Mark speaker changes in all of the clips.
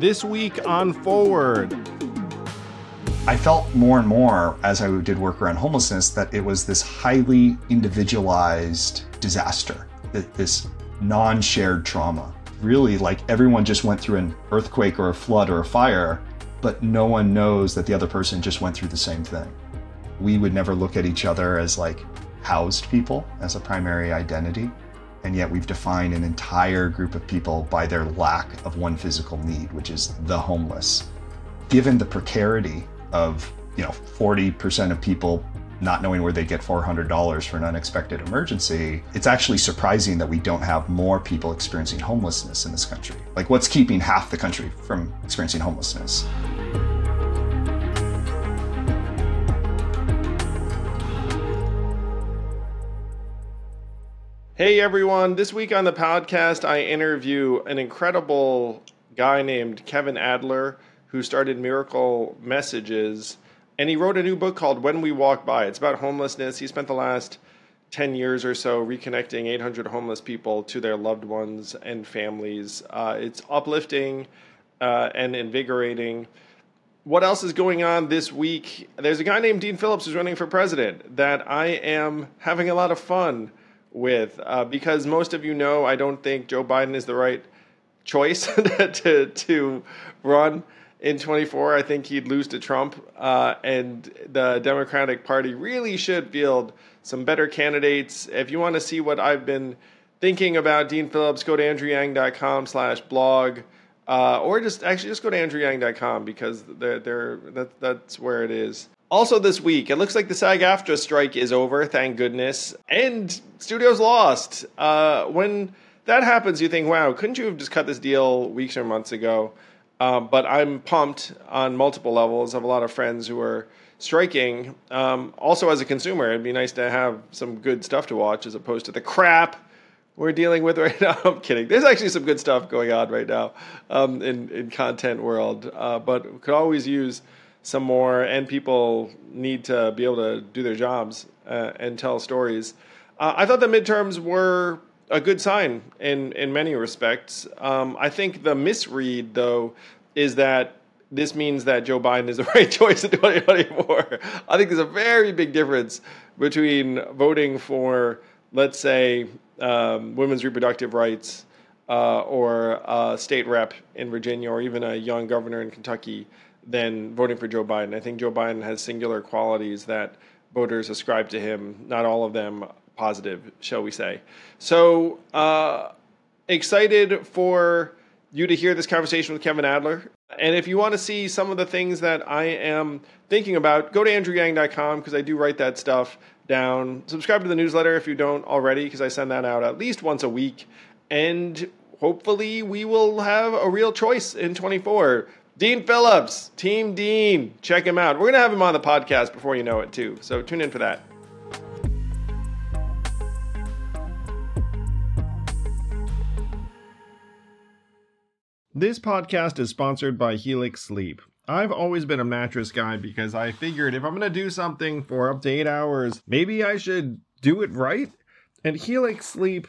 Speaker 1: this week on Forward.
Speaker 2: I felt more and more as I did work around homelessness that it was this highly individualized disaster, this non shared trauma. Really, like everyone just went through an earthquake or a flood or a fire, but no one knows that the other person just went through the same thing. We would never look at each other as like housed people as a primary identity. And yet we've defined an entire group of people by their lack of one physical need, which is the homeless. Given the precarity of, you know, 40% of people not knowing where they get $400 for an unexpected emergency, it's actually surprising that we don't have more people experiencing homelessness in this country. Like, what's keeping half the country from experiencing homelessness?
Speaker 1: Hey everyone, this week on the podcast, I interview an incredible guy named Kevin Adler who started Miracle Messages. And he wrote a new book called When We Walk By. It's about homelessness. He spent the last 10 years or so reconnecting 800 homeless people to their loved ones and families. Uh, it's uplifting uh, and invigorating. What else is going on this week? There's a guy named Dean Phillips who's running for president that I am having a lot of fun with uh, because most of you know I don't think Joe Biden is the right choice to to run in 24. I think he'd lose to Trump, uh, and the Democratic Party really should field some better candidates. If you want to see what I've been thinking about Dean Phillips, go to andrewyang.com slash blog. Uh, or just actually just go to andrewyang.com because they're, they're, that, that's where it is. Also, this week, it looks like the SAG AFTRA strike is over, thank goodness. And studios lost. Uh, when that happens, you think, wow, couldn't you have just cut this deal weeks or months ago? Um, but I'm pumped on multiple levels. I have a lot of friends who are striking. Um, also, as a consumer, it'd be nice to have some good stuff to watch as opposed to the crap we're dealing with right now. I'm kidding. There's actually some good stuff going on right now um, in in content world, uh, but could always use some more, and people need to be able to do their jobs uh, and tell stories. Uh, I thought the midterms were a good sign in in many respects. Um, I think the misread, though, is that this means that Joe Biden is the right choice in 2024. I think there's a very big difference between voting for, let's say, um, women's reproductive rights uh, or a state rep in Virginia or even a young governor in Kentucky than voting for Joe Biden. I think Joe Biden has singular qualities that voters ascribe to him, not all of them positive, shall we say. So, uh, excited for you to hear this conversation with Kevin Adler. And if you want to see some of the things that I am thinking about, go to andrewyang.com because I do write that stuff down. Subscribe to the newsletter if you don't already because I send that out at least once a week. And hopefully, we will have a real choice in 24. Dean Phillips, Team Dean, check him out. We're going to have him on the podcast before you know it, too. So tune in for that. This podcast is sponsored by Helix Sleep. I've always been a mattress guy because I figured if I'm going to do something for up to eight hours, maybe I should do it right. And Helix Sleep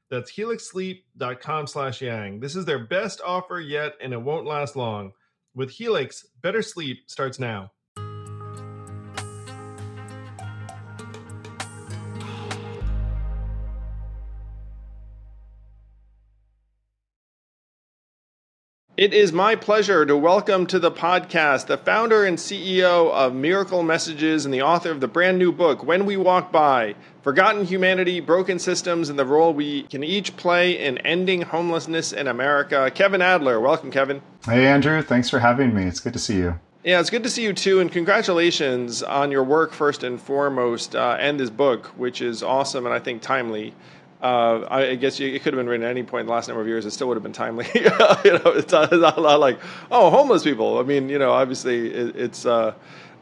Speaker 1: That's helixsleep.com slash yang. This is their best offer yet, and it won't last long. With Helix, better sleep starts now. It is my pleasure to welcome to the podcast the founder and CEO of Miracle Messages and the author of the brand new book, When We Walk By Forgotten Humanity, Broken Systems, and the Role We Can Each Play in Ending Homelessness in America. Kevin Adler. Welcome, Kevin.
Speaker 2: Hey, Andrew. Thanks for having me. It's good to see you.
Speaker 1: Yeah, it's good to see you too, and congratulations on your work first and foremost, uh, and this book, which is awesome and I think timely. Uh, I guess you, it could have been written at any point in the last number of years. It still would have been timely. you know, it's not, it's not, like, oh, homeless people. I mean, you know, obviously it, it's uh,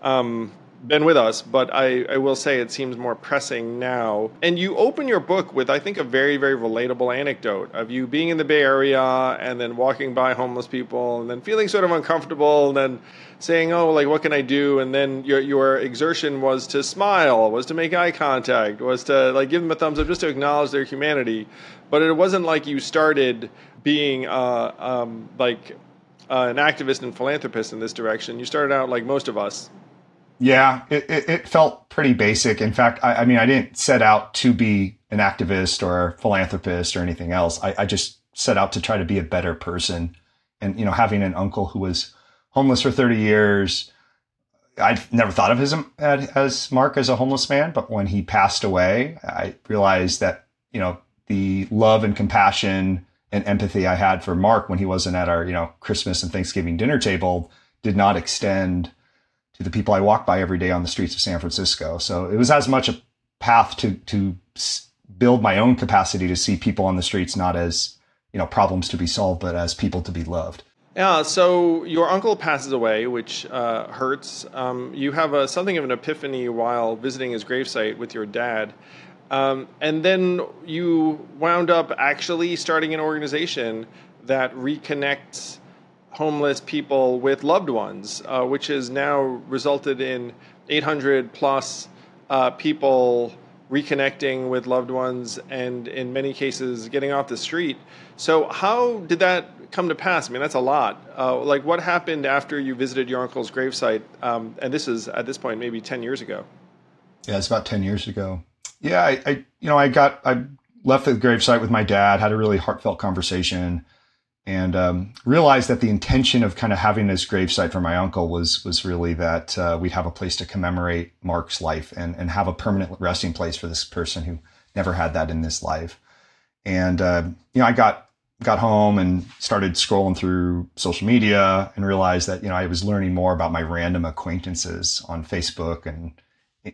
Speaker 1: um, been with us, but I, I will say it seems more pressing now. And you open your book with, I think, a very, very relatable anecdote of you being in the Bay Area and then walking by homeless people and then feeling sort of uncomfortable and then saying, "Oh, like what can I do?" And then your your exertion was to smile, was to make eye contact, was to like give them a thumbs up, just to acknowledge their humanity. But it wasn't like you started being uh, um, like uh, an activist and philanthropist in this direction. You started out like most of us.
Speaker 2: Yeah, it, it, it felt pretty basic. In fact, I, I, mean, I didn't set out to be an activist or a philanthropist or anything else. I, I just set out to try to be a better person. And, you know, having an uncle who was homeless for 30 years. I'd never thought of his as Mark as a homeless man, but when he passed away, I realized that you know the love and compassion and empathy I had for Mark when he wasn't at our you know Christmas and Thanksgiving dinner table did not extend to the people I walk by every day on the streets of San Francisco. So it was as much a path to to build my own capacity to see people on the streets not as you know problems to be solved, but as people to be loved.
Speaker 1: Yeah, so your uncle passes away, which uh, hurts. Um, you have a, something of an epiphany while visiting his gravesite with your dad. Um, and then you wound up actually starting an organization that reconnects homeless people with loved ones, uh, which has now resulted in 800 plus uh, people reconnecting with loved ones and in many cases getting off the street. So, how did that come to pass? I mean, that's a lot. Uh, like, what happened after you visited your uncle's gravesite? Um, and this is at this point maybe 10 years ago.
Speaker 2: Yeah, it's about 10 years ago. Yeah, I, I you know, I got, I left the gravesite with my dad, had a really heartfelt conversation and um, realized that the intention of kind of having this gravesite for my uncle was was really that uh, we'd have a place to commemorate Mark's life and and have a permanent resting place for this person who never had that in this life. And uh, you know, I got got home and started scrolling through social media and realized that you know I was learning more about my random acquaintances on Facebook and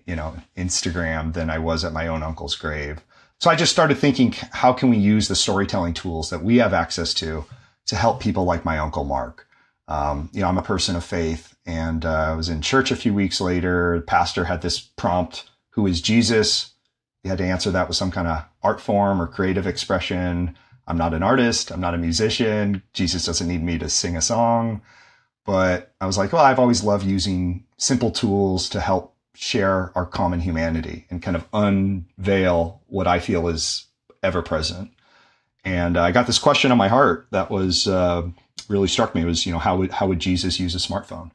Speaker 2: you know Instagram than I was at my own uncle's grave. So I just started thinking, how can we use the storytelling tools that we have access to to help people like my uncle Mark. Um, you know, I'm a person of faith, and uh, I was in church a few weeks later. The pastor had this prompt: "Who is Jesus?" You had to answer that with some kind of art form or creative expression. I'm not an artist. I'm not a musician. Jesus doesn't need me to sing a song. But I was like, well, I've always loved using simple tools to help share our common humanity and kind of unveil what I feel is ever present. And I got this question on my heart that was uh, really struck me was, you know, how would how would Jesus use a smartphone?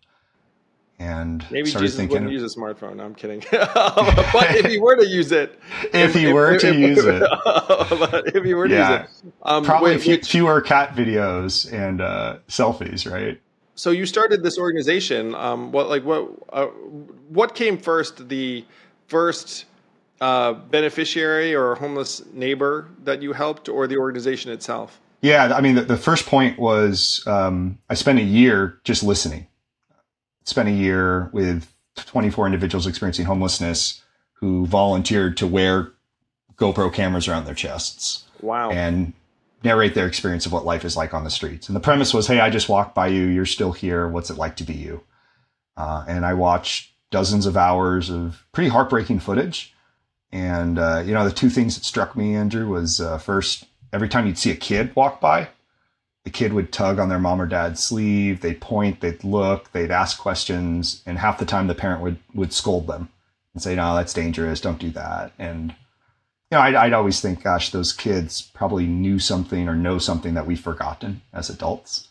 Speaker 2: And
Speaker 1: maybe Jesus thinking, wouldn't use a smartphone. No, I'm kidding. but if he were to use it,
Speaker 2: if, if he were if, to if, use it,
Speaker 1: if he were to yeah, use it,
Speaker 2: um, probably wait, fewer cat videos and uh, selfies, right?
Speaker 1: So you started this organization. Um, what like what uh, what came first? The first uh, beneficiary or homeless neighbor that you helped, or the organization itself?
Speaker 2: Yeah, I mean, the, the first point was um, I spent a year just listening. Spent a year with 24 individuals experiencing homelessness who volunteered to wear GoPro cameras around their chests.
Speaker 1: Wow.
Speaker 2: And narrate their experience of what life is like on the streets. And the premise was, hey, I just walked by you. You're still here. What's it like to be you? Uh, and I watched dozens of hours of pretty heartbreaking footage and uh, you know, the two things that struck me, Andrew, was uh, first, every time you'd see a kid walk by, the kid would tug on their mom or dad's sleeve. They'd point, they'd look, they'd ask questions, and half the time the parent would would scold them and say, "No, that's dangerous. Don't do that." And you know, I'd, I'd always think, "Gosh, those kids probably knew something or know something that we've forgotten as adults."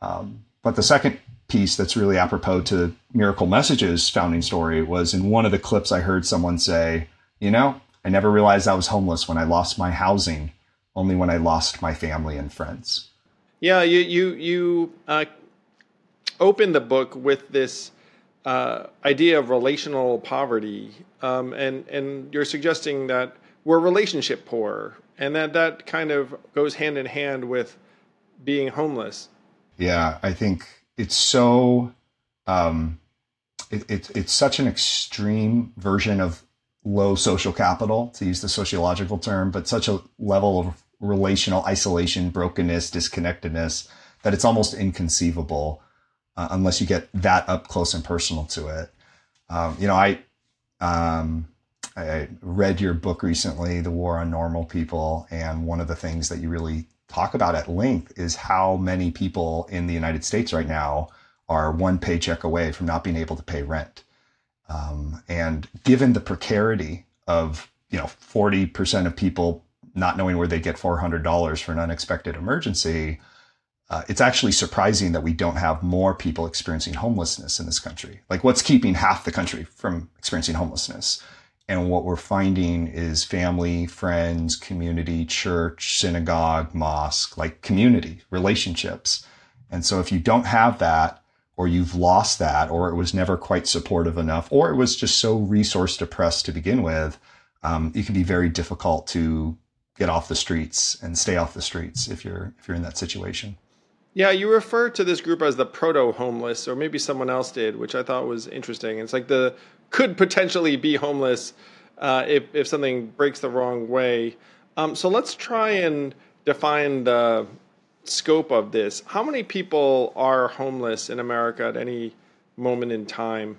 Speaker 2: Um, but the second piece that's really apropos to Miracle Messages founding story was in one of the clips I heard someone say you know, I never realized I was homeless when I lost my housing, only when I lost my family and friends.
Speaker 1: Yeah, you you you uh, open the book with this uh, idea of relational poverty, um, and and you're suggesting that we're relationship poor, and that that kind of goes hand in hand with being homeless.
Speaker 2: Yeah, I think it's so. Um, it, it, it's such an extreme version of low social capital, to use the sociological term, but such a level of relational isolation, brokenness, disconnectedness that it's almost inconceivable uh, unless you get that up close and personal to it. Um, you know, I um, I read your book recently, The War on Normal People, and one of the things that you really talk about at length is how many people in the United States right now are one paycheck away from not being able to pay rent. Um, and given the precarity of you know 40% of people not knowing where they get $400 for an unexpected emergency, uh, it's actually surprising that we don't have more people experiencing homelessness in this country. Like, what's keeping half the country from experiencing homelessness? And what we're finding is family, friends, community, church, synagogue, mosque, like community, relationships. And so, if you don't have that, or you've lost that, or it was never quite supportive enough, or it was just so resource depressed to begin with, um, it can be very difficult to get off the streets and stay off the streets if you're if you're in that situation.
Speaker 1: Yeah, you refer to this group as the proto homeless, or maybe someone else did, which I thought was interesting. It's like the could potentially be homeless uh, if if something breaks the wrong way. Um, so let's try and define the scope of this. How many people are homeless in America at any moment in time?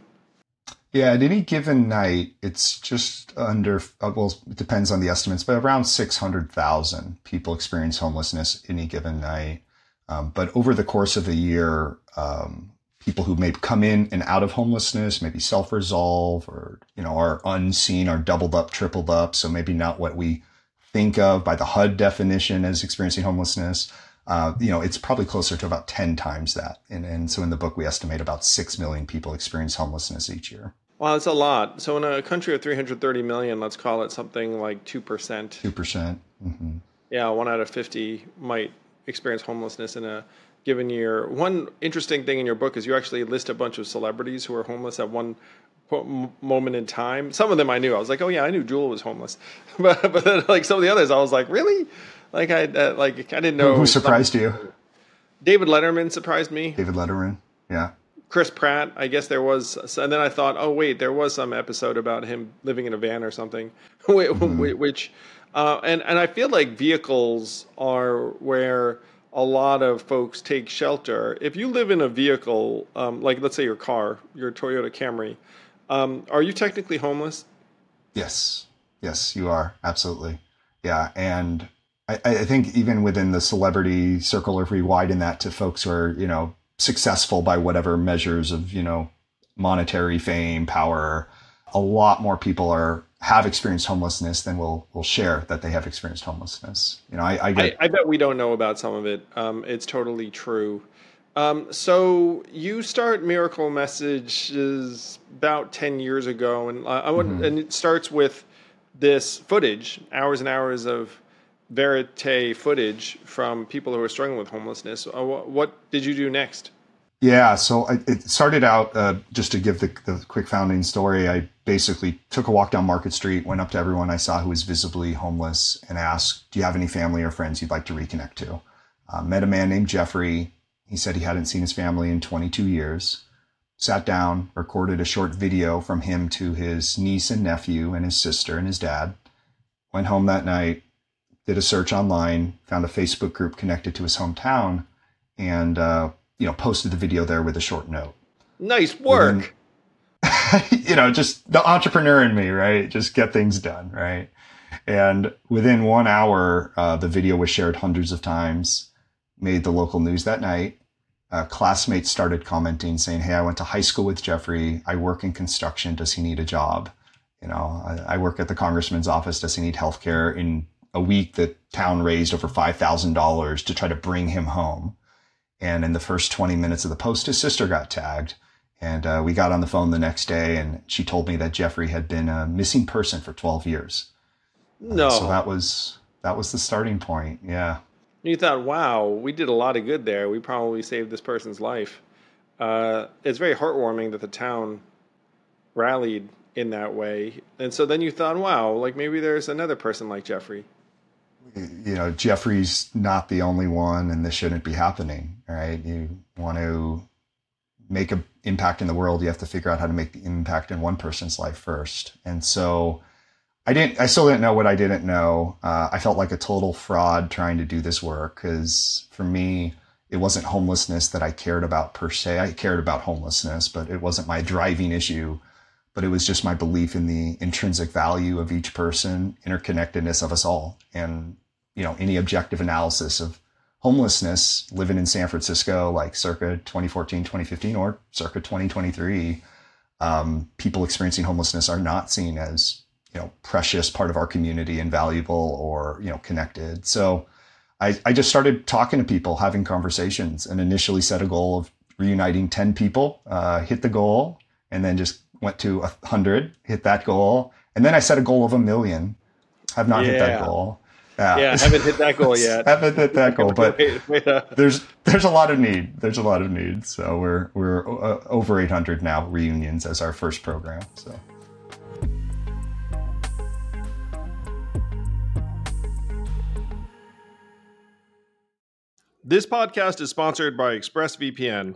Speaker 2: Yeah, at any given night, it's just under, uh, well, it depends on the estimates, but around 600,000 people experience homelessness any given night. Um, but over the course of a year, um, people who may come in and out of homelessness, maybe self-resolve or, you know, are unseen, are doubled up, tripled up. So maybe not what we think of by the HUD definition as experiencing homelessness. Uh, you know, it's probably closer to about 10 times that. And, and so in the book, we estimate about 6 million people experience homelessness each year.
Speaker 1: Wow, that's a lot. So in a country of 330 million, let's call it something like 2%. 2%.
Speaker 2: Mm-hmm.
Speaker 1: Yeah, one out of 50 might experience homelessness in a given year. One interesting thing in your book is you actually list a bunch of celebrities who are homeless at one moment in time. Some of them I knew. I was like, oh yeah, I knew Jewel was homeless, but but then like some of the others, I was like, really? Like I uh, like I didn't know.
Speaker 2: Who, who surprised you?
Speaker 1: David Letterman surprised me.
Speaker 2: David Letterman, yeah.
Speaker 1: Chris Pratt, I guess there was, and then I thought, oh wait, there was some episode about him living in a van or something, mm-hmm. which uh, and and I feel like vehicles are where a lot of folks take shelter. If you live in a vehicle, um, like let's say your car, your Toyota Camry, um, are you technically homeless?
Speaker 2: Yes, yes, you are absolutely. Yeah, and I, I think even within the celebrity circle, if we widen that to folks who are you know successful by whatever measures of you know monetary fame, power, a lot more people are have experienced homelessness than will will share that they have experienced homelessness. You know, I I, get,
Speaker 1: I, I bet we don't know about some of it. Um, it's totally true. Um, so you start Miracle Messages about ten years ago, and uh, I would, mm-hmm. and it starts with this footage, hours and hours of verite footage from people who are struggling with homelessness. Uh, what, did you do next?
Speaker 2: Yeah, so I, it started out uh, just to give the, the, quick founding story. I basically took a walk down Market Street, went up to everyone I saw who was visibly homeless, and asked, "Do you have any family or friends you'd like to reconnect to?" Uh, met a man named Jeffrey. He said he hadn't seen his family in 22 years. Sat down, recorded a short video from him to his niece and nephew and his sister and his dad. Went home that night, did a search online, found a Facebook group connected to his hometown, and uh, you know, posted the video there with a short note.
Speaker 1: Nice work.
Speaker 2: Within, you know, just the entrepreneur in me, right? Just get things done, right? And within one hour, uh, the video was shared hundreds of times, made the local news that night. Uh, classmates started commenting saying, Hey, I went to high school with Jeffrey. I work in construction. Does he need a job? You know, I, I work at the congressman's office. Does he need health care? In a week, the town raised over $5,000 to try to bring him home. And in the first 20 minutes of the post, his sister got tagged. And uh, we got on the phone the next day, and she told me that Jeffrey had been a missing person for 12 years.
Speaker 1: No.
Speaker 2: Uh, so that was that was the starting point. Yeah.
Speaker 1: You thought, wow, we did a lot of good there. We probably saved this person's life. Uh, it's very heartwarming that the town rallied in that way. And so then you thought, wow, like maybe there's another person like Jeffrey.
Speaker 2: You know, Jeffrey's not the only one, and this shouldn't be happening, right? You want to make an impact in the world, you have to figure out how to make the impact in one person's life first. And so I didn't, I still didn't know what I didn't know. Uh, I felt like a total fraud trying to do this work because for me, it wasn't homelessness that I cared about per se. I cared about homelessness, but it wasn't my driving issue. But it was just my belief in the intrinsic value of each person, interconnectedness of us all, and you know any objective analysis of homelessness living in San Francisco, like circa 2014, 2015, or circa 2023, um, people experiencing homelessness are not seen as you know precious part of our community and valuable or you know connected. So I, I just started talking to people, having conversations, and initially set a goal of reuniting 10 people, uh, hit the goal, and then just went to a hundred, hit that goal, and then I set a goal of a million. I've not yeah. hit that goal.
Speaker 1: Yeah. yeah, haven't hit that goal yet.
Speaker 2: I haven't hit that goal, but wait, wait, uh. there's there's a lot of need. There's a lot of need. So we're we're uh, over 800 now reunions as our first program. So.
Speaker 1: This podcast is sponsored by ExpressVPN.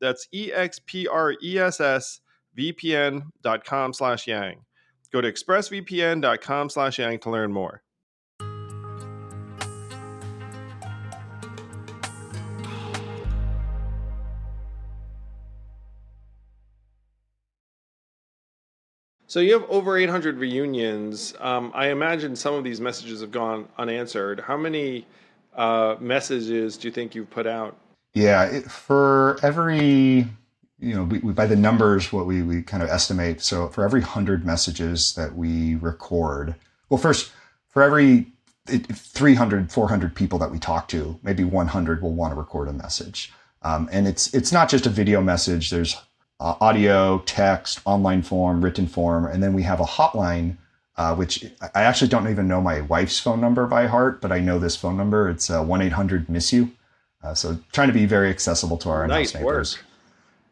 Speaker 1: That's E-X-P-R-E-S-S vpn.com slash yang. Go to expressvpn.com slash yang to learn more. So you have over 800 reunions. Um, I imagine some of these messages have gone unanswered. How many uh, messages do you think you've put out?
Speaker 2: Yeah, it, for every you know, we, we, by the numbers, what we, we kind of estimate. So for every 100 messages that we record, well, first, for every 300, 400 people that we talk to, maybe 100 will want to record a message. Um, and it's, it's not just a video message. There's uh, audio, text, online form, written form. And then we have a hotline, uh, which I actually don't even know my wife's phone number by heart, but I know this phone number. It's uh, 1-800-MISS-YOU. Uh, so trying to be very accessible to our nice neighbors. Work.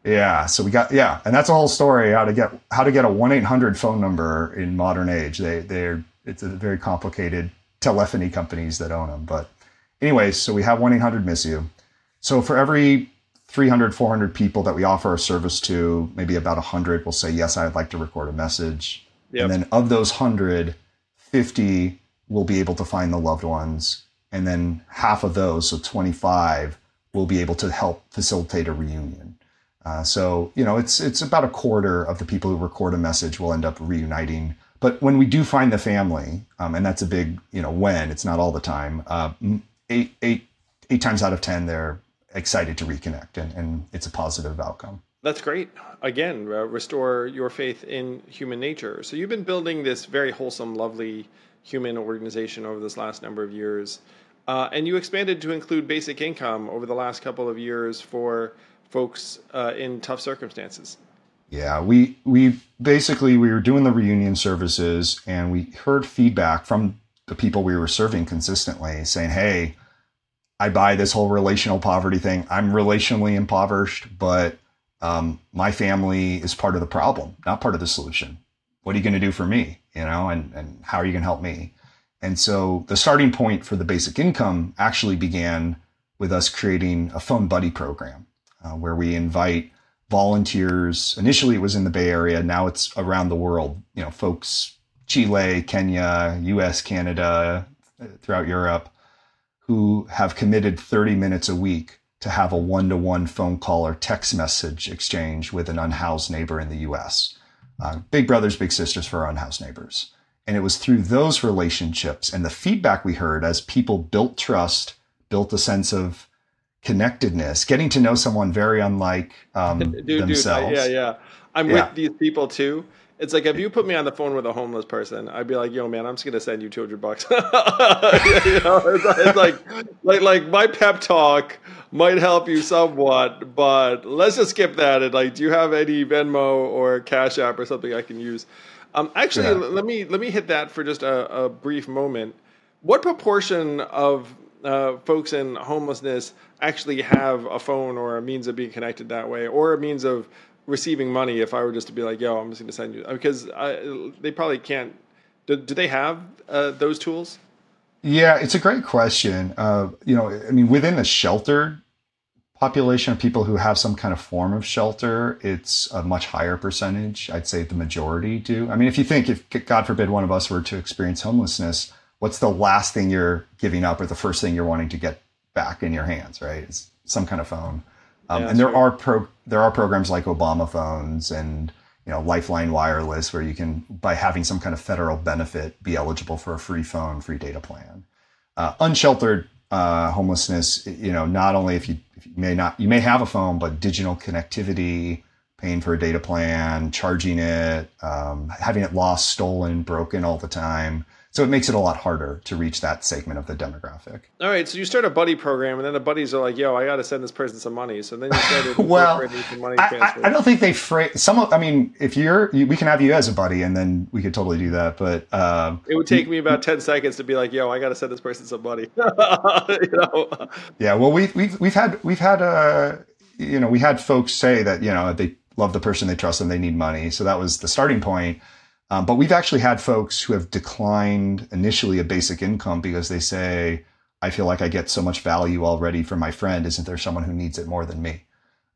Speaker 2: Yeah, so we got yeah, and that's a whole story how to get how to get a one eight hundred phone number in modern age. They they're it's a very complicated telephony companies that own them. But anyways, so we have one eight hundred miss you. So for every 300, 400 people that we offer a service to, maybe about 100 will say, Yes, I'd like to record a message. Yep. And then of those 100, 50 will be able to find the loved ones. And then half of those, so 25, will be able to help facilitate a reunion. Uh, so, you know, it's, it's about a quarter of the people who record a message will end up reuniting. But when we do find the family, um, and that's a big, you know, when, it's not all the time, uh, eight, eight, eight times out of 10, they're excited to reconnect and, and it's a positive outcome.
Speaker 1: That's great. Again, uh, restore your faith in human nature. So you've been building this very wholesome, lovely human organization over this last number of years. Uh, and you expanded to include basic income over the last couple of years for folks uh, in tough circumstances.
Speaker 2: Yeah, we we basically we were doing the reunion services and we heard feedback from the people we were serving consistently saying, "Hey, I buy this whole relational poverty thing. I'm relationally impoverished, but um, my family is part of the problem, not part of the solution. What are you going to do for me? You know, and and how are you going to help me?" And so the starting point for the basic income actually began with us creating a phone buddy program uh, where we invite volunteers. Initially, it was in the Bay Area. Now it's around the world. You know, folks, Chile, Kenya, U.S., Canada, throughout Europe, who have committed 30 minutes a week to have a one-to-one phone call or text message exchange with an unhoused neighbor in the U.S. Uh, big brothers, big sisters for our unhoused neighbors. And it was through those relationships and the feedback we heard as people built trust, built a sense of connectedness, getting to know someone very unlike um, dude, themselves.
Speaker 1: Dude, yeah, yeah. I'm yeah. with these people too. It's like if you put me on the phone with a homeless person, I'd be like, "Yo, man, I'm just gonna send you 200 bucks." you know, it's, it's like, like, like my pep talk might help you somewhat, but let's just skip that. And like, do you have any Venmo or Cash App or something I can use? Um, actually, yeah. let me let me hit that for just a, a brief moment. What proportion of uh, folks in homelessness actually have a phone or a means of being connected that way, or a means of receiving money? If I were just to be like, "Yo, I'm just going to send you," because I, they probably can't. Do, do they have uh, those tools?
Speaker 2: Yeah, it's a great question. Uh, you know, I mean, within the shelter population of people who have some kind of form of shelter, it's a much higher percentage. I'd say the majority do. I mean, if you think, if God forbid one of us were to experience homelessness, what's the last thing you're giving up or the first thing you're wanting to get back in your hands, right? It's some kind of phone. Um, yeah, and there are pro, there are programs like Obama phones and you know Lifeline Wireless where you can by having some kind of federal benefit be eligible for a free phone, free data plan. Uh, unsheltered uh, homelessness, you know, not only if you, if you may not, you may have a phone, but digital connectivity, paying for a data plan, charging it, um, having it lost, stolen, broken all the time. So it makes it a lot harder to reach that segment of the demographic.
Speaker 1: All right, so you start a buddy program, and then the buddies are like, "Yo, I got to send this person some money." So then you
Speaker 2: started well, some money I, I, don't think they phrase some. Of, I mean, if you're, we can have you as a buddy, and then we could totally do that. But um,
Speaker 1: it would take you, me about ten seconds to be like, "Yo, I got to send this person some money." you
Speaker 2: know? Yeah, well, we, we've we've had we've had uh, you know we had folks say that you know they love the person they trust and they need money, so that was the starting point. Um, but we've actually had folks who have declined initially a basic income because they say, I feel like I get so much value already from my friend. Isn't there someone who needs it more than me?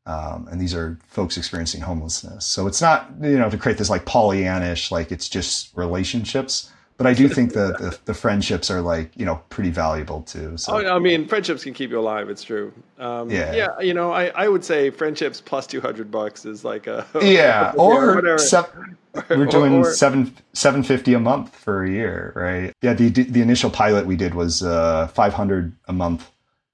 Speaker 2: Um, and these are folks experiencing homelessness. So it's not, you know, to create this like Pollyannish, like it's just relationships. But I do think that the, the, friendships are like you know pretty valuable too.
Speaker 1: So. Oh, I mean, friendships can keep you alive. It's true. Um, yeah, yeah. You know, I, I would say friendships plus two hundred bucks is like a
Speaker 2: yeah, or seven, we're doing or, or, seven seven fifty a month for a year, right? Yeah, the the initial pilot we did was uh, five hundred a month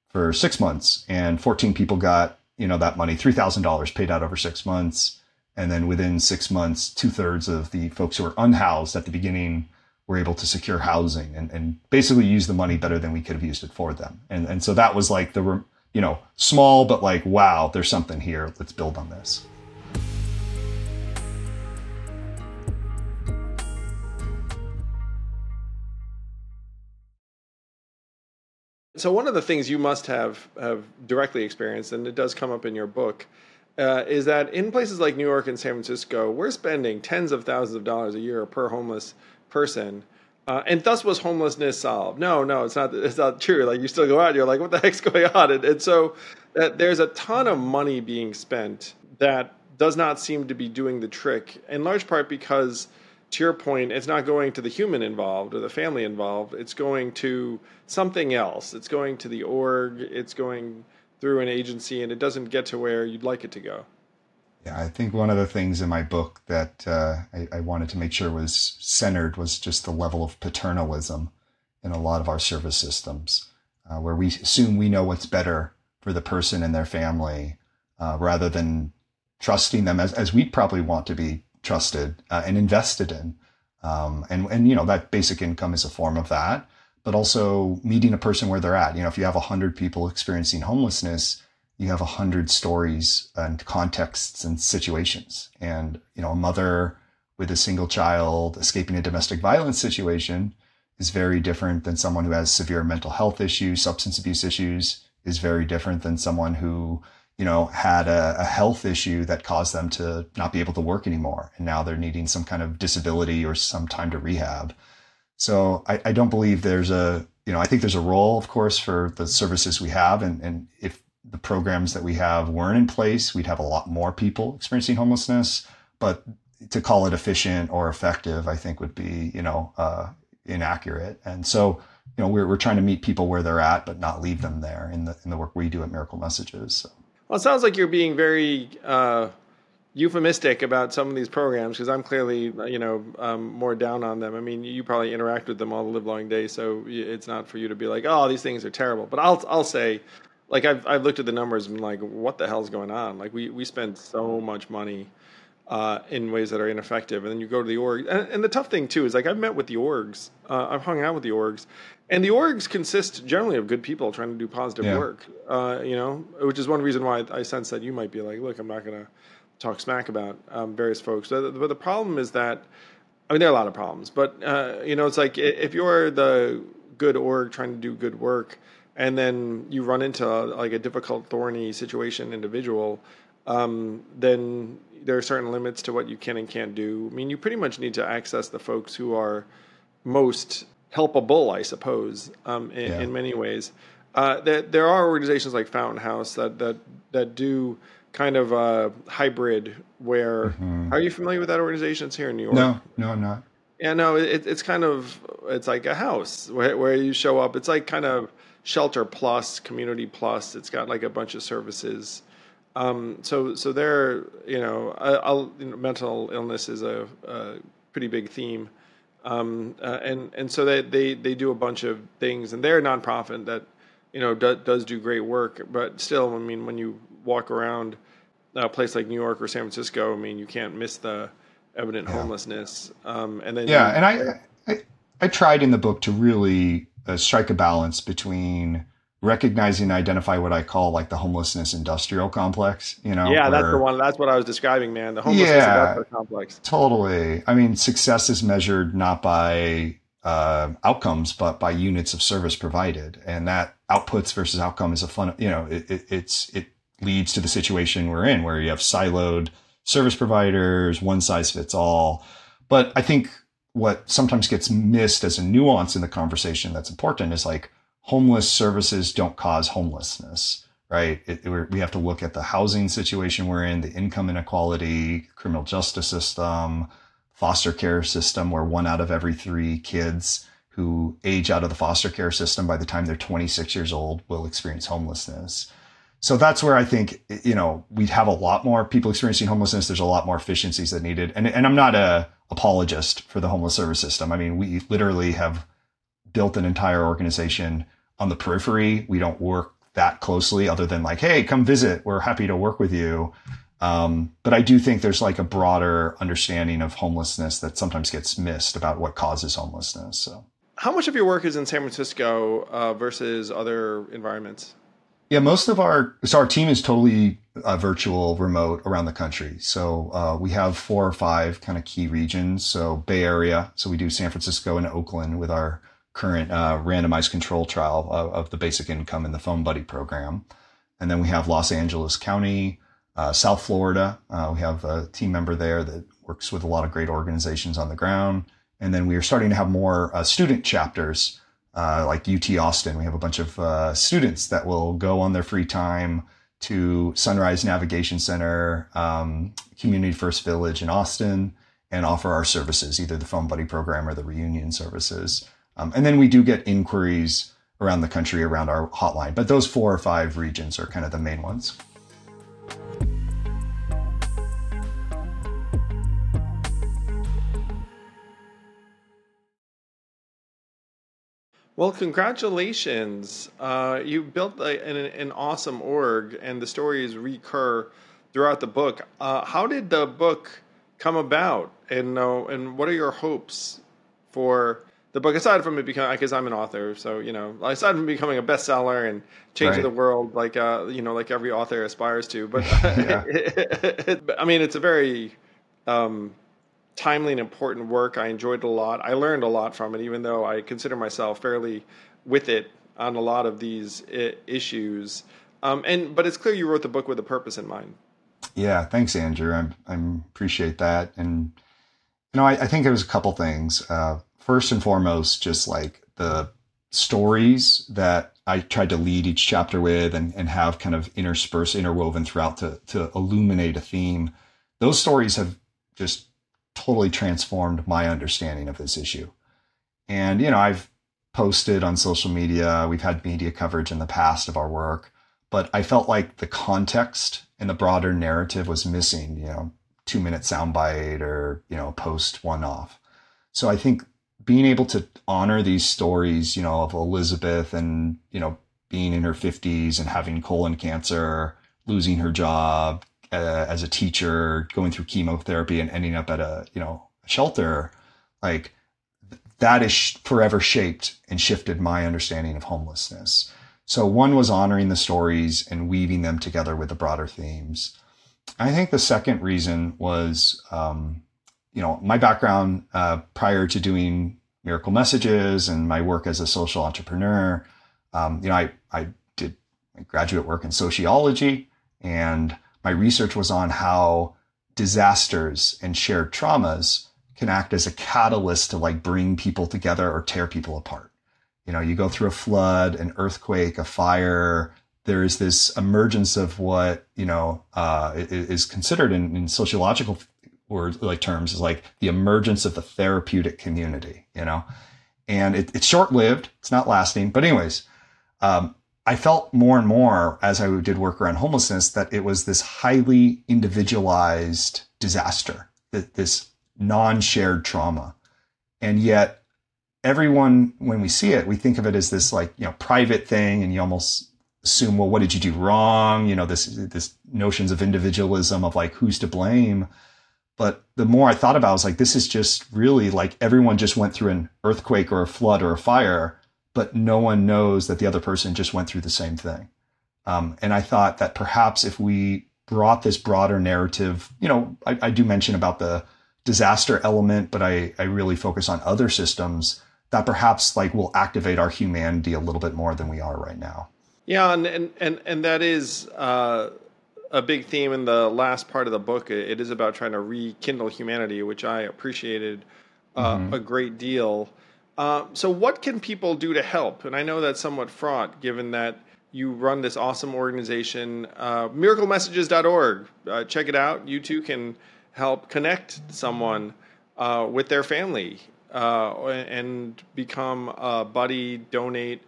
Speaker 2: for six months, and fourteen people got you know that money, three thousand dollars paid out over six months, and then within six months, two thirds of the folks who were unhoused at the beginning were able to secure housing and, and basically use the money better than we could have used it for them. And, and so that was like the, you know, small, but like, wow, there's something here. Let's build on this.
Speaker 1: So one of the things you must have have directly experienced, and it does come up in your book, uh, is that in places like New York and San Francisco, we're spending tens of thousands of dollars a year per homeless person. Uh, and thus was homelessness solved. No, no, it's not. It's not true. Like you still go out, you're like, what the heck's going on? And, and so uh, there's a ton of money being spent that does not seem to be doing the trick. In large part because, to your point, it's not going to the human involved or the family involved. It's going to something else. It's going to the org. It's going through an agency, and it doesn't get to where you'd like it to go.
Speaker 2: Yeah, I think one of the things in my book that uh, I, I, wanted to make sure was centered was just the level of paternalism in a lot of our service systems, uh, where we assume we know what's better for the person and their family, uh, rather than trusting them as, as we probably want to be trusted uh, and invested in. Um, and and you know that basic income is a form of that, but also meeting a person where they're at. You know, if you have hundred people experiencing homelessness, you have a hundred stories and contexts and situations. And, you know, a mother with a single child escaping a domestic violence situation is very different than someone who has severe mental health issues, substance abuse issues is very different than someone who, you know, had a, a, health issue that caused them to not be able to work anymore. And now they're needing some kind of disability or some time to rehab. So I, I don't believe there's a, you know, I think there's a role, of course, for the services we have. And, and if the programs that we have weren't in place, we'd have a lot more people experiencing homelessness. But to call it efficient or effective, I think would be, you know, uh, inaccurate. And so, you know, we're, we're trying to meet people where they're at, but not leave them there in the, in the work we do at Miracle Messages. So.
Speaker 1: Well, it sounds like you're being very, uh, euphemistic about some of these programs because I'm clearly, you know, um, more down on them. I mean, you probably interact with them all the live long day, so it's not for you to be like, "Oh, these things are terrible." But I'll I'll say, like I've I've looked at the numbers and like, what the hell's going on? Like we we spend so much money uh, in ways that are ineffective. And then you go to the org. And, and, the tough thing too is like I've met with the orgs. Uh, I've hung out with the orgs, and the orgs consist generally of good people trying to do positive yeah. work. Uh, you know, which is one reason why I sense that you might be like, look, I'm not going to talk smack about um, various folks. But, but, the problem is that I mean there are a lot of problems. But uh, you know, it's like if you're the good org trying to do good work. And then you run into like a difficult, thorny situation individual, um, then there are certain limits to what you can and can't do. I mean, you pretty much need to access the folks who are most helpable, I suppose, um, in, yeah. in, many ways. Uh, there, there are organizations like Fountain House that that that do kind of a hybrid. Where mm-hmm. are you familiar with that organization? It's here in New York.
Speaker 2: No, no, I'm not.
Speaker 1: Yeah, no, it, it's kind of it's like a house where where you show up. It's like kind of shelter plus, community plus. It's got like a bunch of services um, so, so there, you know, I'll, you know, mental illness is a, a pretty big theme, um, uh, and and so they, they they do a bunch of things, and they're a nonprofit that, you know, do, does do great work. But still, I mean, when you walk around a place like New York or San Francisco, I mean, you can't miss the evident yeah. homelessness. Um, and then
Speaker 2: yeah, you, and I, I I tried in the book to really uh, strike a balance between recognizing and identify what I call like the homelessness industrial complex, you know?
Speaker 1: Yeah, where, that's the one. That's what I was describing, man. The homelessness yeah, industrial complex.
Speaker 2: Totally. I mean, success is measured not by uh, outcomes, but by units of service provided. And that outputs versus outcome is a fun, you know, it, it, it's, it leads to the situation we're in where you have siloed service providers, one size fits all. But I think what sometimes gets missed as a nuance in the conversation that's important is like, homeless services don't cause homelessness, right? It, it, we have to look at the housing situation we're in, the income inequality, criminal justice system, foster care system, where one out of every three kids who age out of the foster care system by the time they're 26 years old will experience homelessness. So that's where I think, you know, we'd have a lot more people experiencing homelessness. There's a lot more efficiencies that needed. And, and I'm not a apologist for the homeless service system. I mean, we literally have built an entire organization on the periphery. We don't work that closely other than like, hey, come visit. We're happy to work with you. Um, but I do think there's like a broader understanding of homelessness that sometimes gets missed about what causes homelessness. So,
Speaker 1: how much of your work is in San Francisco uh, versus other environments?
Speaker 2: Yeah, most of our so our team is totally uh, virtual, remote around the country. So uh, we have four or five kind of key regions. So Bay Area, so we do San Francisco and Oakland with our current uh, randomized control trial of, of, the basic income in the Phone Buddy program. And then we have Los Angeles County, uh, South Florida. Uh, we have a team member there that works with a lot of great organizations on the ground. And then we are starting to have more uh, student chapters, uh, like UT Austin. We have a bunch of uh, students that will go on their free time to Sunrise Navigation Center, um, Community First Village in Austin, and offer our services, either the Phone Buddy program or the reunion services. Um, and then we do get inquiries around the country around our hotline, but those four or five regions are kind of the main ones.
Speaker 1: Well, congratulations. Uh, you built a, an, an, awesome org, and the stories recur throughout the book. Uh, how did the book come about, and uh, and what are your hopes for the book aside from it becoming because I'm an author, so you know, aside from becoming a bestseller and changing
Speaker 2: Right.
Speaker 1: the world like uh, you know, like every author aspires to. But I mean, it's a very um, timely and important work. I enjoyed it a lot. I learned a lot from it, even though I consider myself fairly with it on a lot of these issues. Um, and but it's clear you wrote the book with a purpose in mind.
Speaker 2: Yeah, thanks, Andrew. I I appreciate that, and you know, I, I think was a couple things. Uh, first and foremost, just like the stories that I tried to lead each chapter with, and and have kind of interspersed, interwoven throughout to to illuminate a theme. Those stories have just totally transformed my understanding of this issue. And you know, I've posted on social media. We've had media coverage in the past of our work but I felt like the context and the broader narrative was missing, you know, two minute soundbite or, you know, post one off. So I think being able to honor these stories, you know, of Elizabeth and, you know, being in her 50s and having colon cancer, losing her job uh, as a teacher, going through chemotherapy and ending up at a, you know, shelter, like that is forever shaped and shifted my understanding of homelessness. So one was honoring the stories and weaving them together with the broader themes. I think the second reason was, um, you know, my background uh, prior to doing Miracle Messages and my work as a social entrepreneur. Um, you know, I, I did graduate work in sociology, and my research was on how disasters and shared traumas can act as a catalyst to like bring people together or tear people apart you know, you go through a flood, an earthquake, a fire. There is this emergence of what you know uh, is considered in, in sociological words, like terms, is like the emergence of the therapeutic community. You know, and it, it's short lived. It's not lasting. But anyways, um, I felt more and more as I did work around homelessness that it was this highly individualized disaster, that this non-shared trauma, and yet everyone when we see it we think of it as this like you know private thing and you almost assume well what did you do wrong? You know this this notions of individualism of like who's to blame? But the more i thought about it, I was like this is just really like everyone just went through an earthquake or a flood or a fire but no one knows that the other person just went through the same thing um, and i thought that perhaps if we brought this broader narrative you know i, I do mention about the disaster element but I, I really focus on other systems that perhaps like will activate our humanity a little bit more than we are right now.
Speaker 1: Yeah, and and and, and that is uh, a big theme in the last part of the book. It is about trying to rekindle humanity, which I appreciated uh, mm-hmm. a great deal. Uh, so, what can people do to help? And I know that's somewhat fraught, given that you run this awesome organization, uh, miraclemessages.org. Uh, check it out. You too can help connect someone uh, with their family uh, and become a buddy, donate.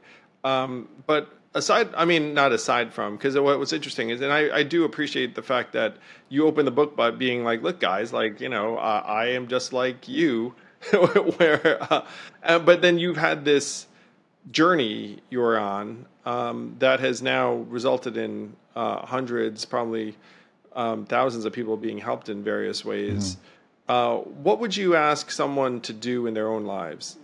Speaker 1: Um, but aside, I mean, not aside from, because what was interesting is, and I, I, do appreciate the fact that you open the book by being like, look, guys, like, you know, I am just like you. where, uh, but then you've had this journey you're on um, that has now resulted in uh, hundreds, probably um, thousands of people being helped in various ways. Mm-hmm. Uh, what would you ask someone to do in their own lives?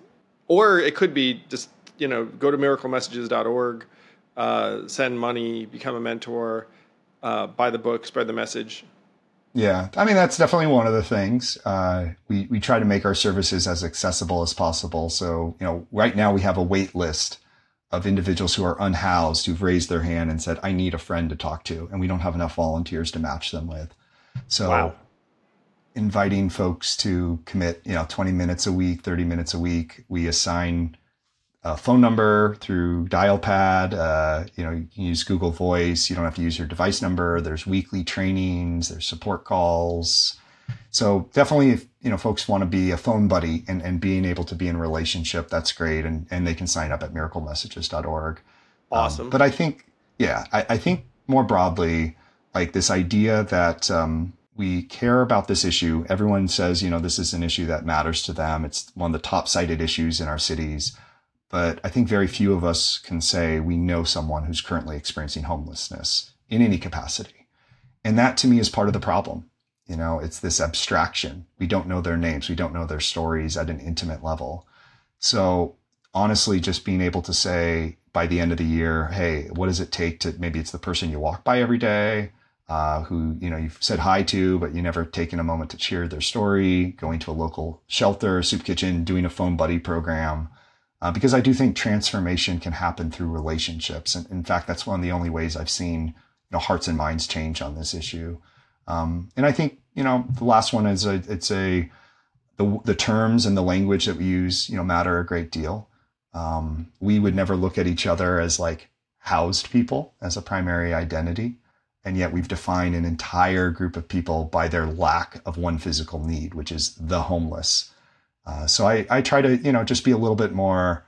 Speaker 1: Or it could be just, you know, go to miraclemessages.org, uh, send money, become a mentor, uh, buy the book, spread the message.
Speaker 2: Yeah, I mean that's definitely one of the things. Uh, we we try to make our services as accessible as possible. So you know, right now we have a wait list of individuals who are unhoused who've raised their hand and said, "I need a friend to talk to," and we don't have enough volunteers to match them with. So
Speaker 1: wow
Speaker 2: inviting folks to commit, you know, 20 minutes a week, 30 minutes a week. We assign a phone number through Dialpad. Uh, you know, you can use Google Voice. You don't have to use your device number. There's weekly trainings. There's support calls. So definitely, if you know folks want to be a phone buddy and, and being able to be in relationship, that's great. And and they can sign up at miraclemessages.org.
Speaker 1: Awesome.
Speaker 2: Um, but I think, yeah, I, I, think more broadly, like this idea that um, we care about this issue. Everyone says, you know, this is an issue that matters to them. It's one of the top cited issues in our cities. But I think very few of us can say we know someone who's currently experiencing homelessness in any capacity. And that to me is part of the problem. You know, it's this abstraction. We don't know their names. We don't know their stories at an intimate level. So honestly, just being able to say by the end of the year, hey, what does it take to maybe it's the person you walk by every day, uh, who you know you've said hi to, but you never taken a moment to share their story, going to a local shelter, soup kitchen, doing a phone buddy program. Uh, because I do think transformation can happen through relationships, and in fact, that's one of the only ways I've seen you know hearts and minds change on this issue. Um, and I think you know the last one is a, it's a the the terms and the language that we use you know matter a great deal. Um, we would never look at each other as like housed people as a primary identity. And yet we've defined an entire group of people by their lack of one physical need, which is the homeless. Uh, so I, I try to, you know, just be a little bit more,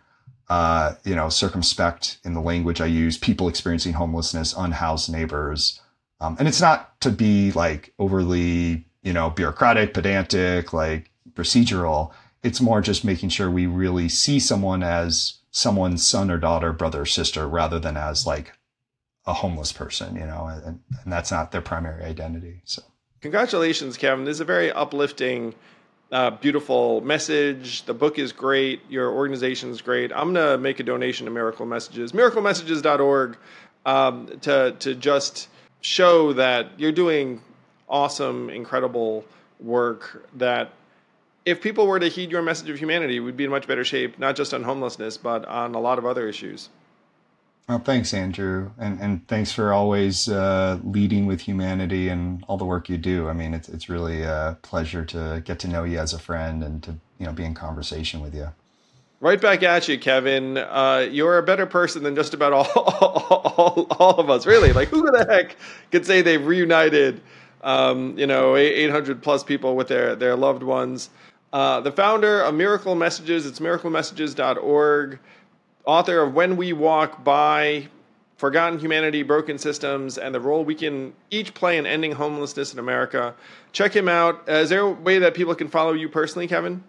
Speaker 2: uh, you know, circumspect in the language I use, people experiencing homelessness, unhoused neighbors. Um, and it's not to be like overly, you know, bureaucratic, pedantic, like procedural it's more just making sure we really see someone as someone's son or daughter, brother or sister, rather than as like a homeless person, you know, and, and that's not their primary identity. So,
Speaker 1: congratulations, Kevin. This is a very uplifting, uh, beautiful message. The book is great. Your organization is great. I'm going to make a donation to Miracle Messages, miraclemessages.org, um, to, to just show that you're doing awesome, incredible work that if people were to heed your message of humanity, we'd be in much better shape, not just on homelessness, but on a lot of other issues.
Speaker 2: Well, thanks, Andrew, and and thanks for always uh, leading with humanity and all the work you do. I mean, it's it's really a pleasure to get to know you as a friend and to you know be in conversation with you.
Speaker 1: Right back at you, Kevin. Uh, you're a better person than just about all, all, all of us, really. Like, who the heck could say they've reunited, um, you know, 800 plus people with their, their loved ones? Uh, the founder of Miracle Messages, it's miraclemessages.org, author of When We Walk By, Forgotten Humanity, Broken Systems, and the role we can each play in ending homelessness in America. Check him out. Uh, is there a way that people can follow you personally, Kevin?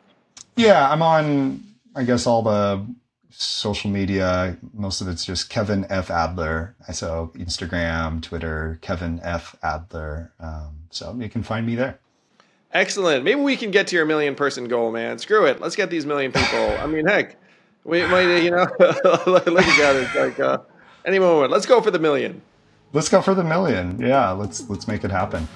Speaker 2: Yeah, I'm on, I guess, all the social media. Most of it's just Kevin F. Adler. So Instagram, Twitter, Kevin F. Adler. Um, so you can find me there.
Speaker 1: Excellent. Maybe we can get to your million person goal, man. Screw it. Let's get these million people. I mean, heck, we might, you know, look at it. Like uh, any moment. Let's go for the million.
Speaker 2: Let's go for the million. Yeah, let's let's make it happen.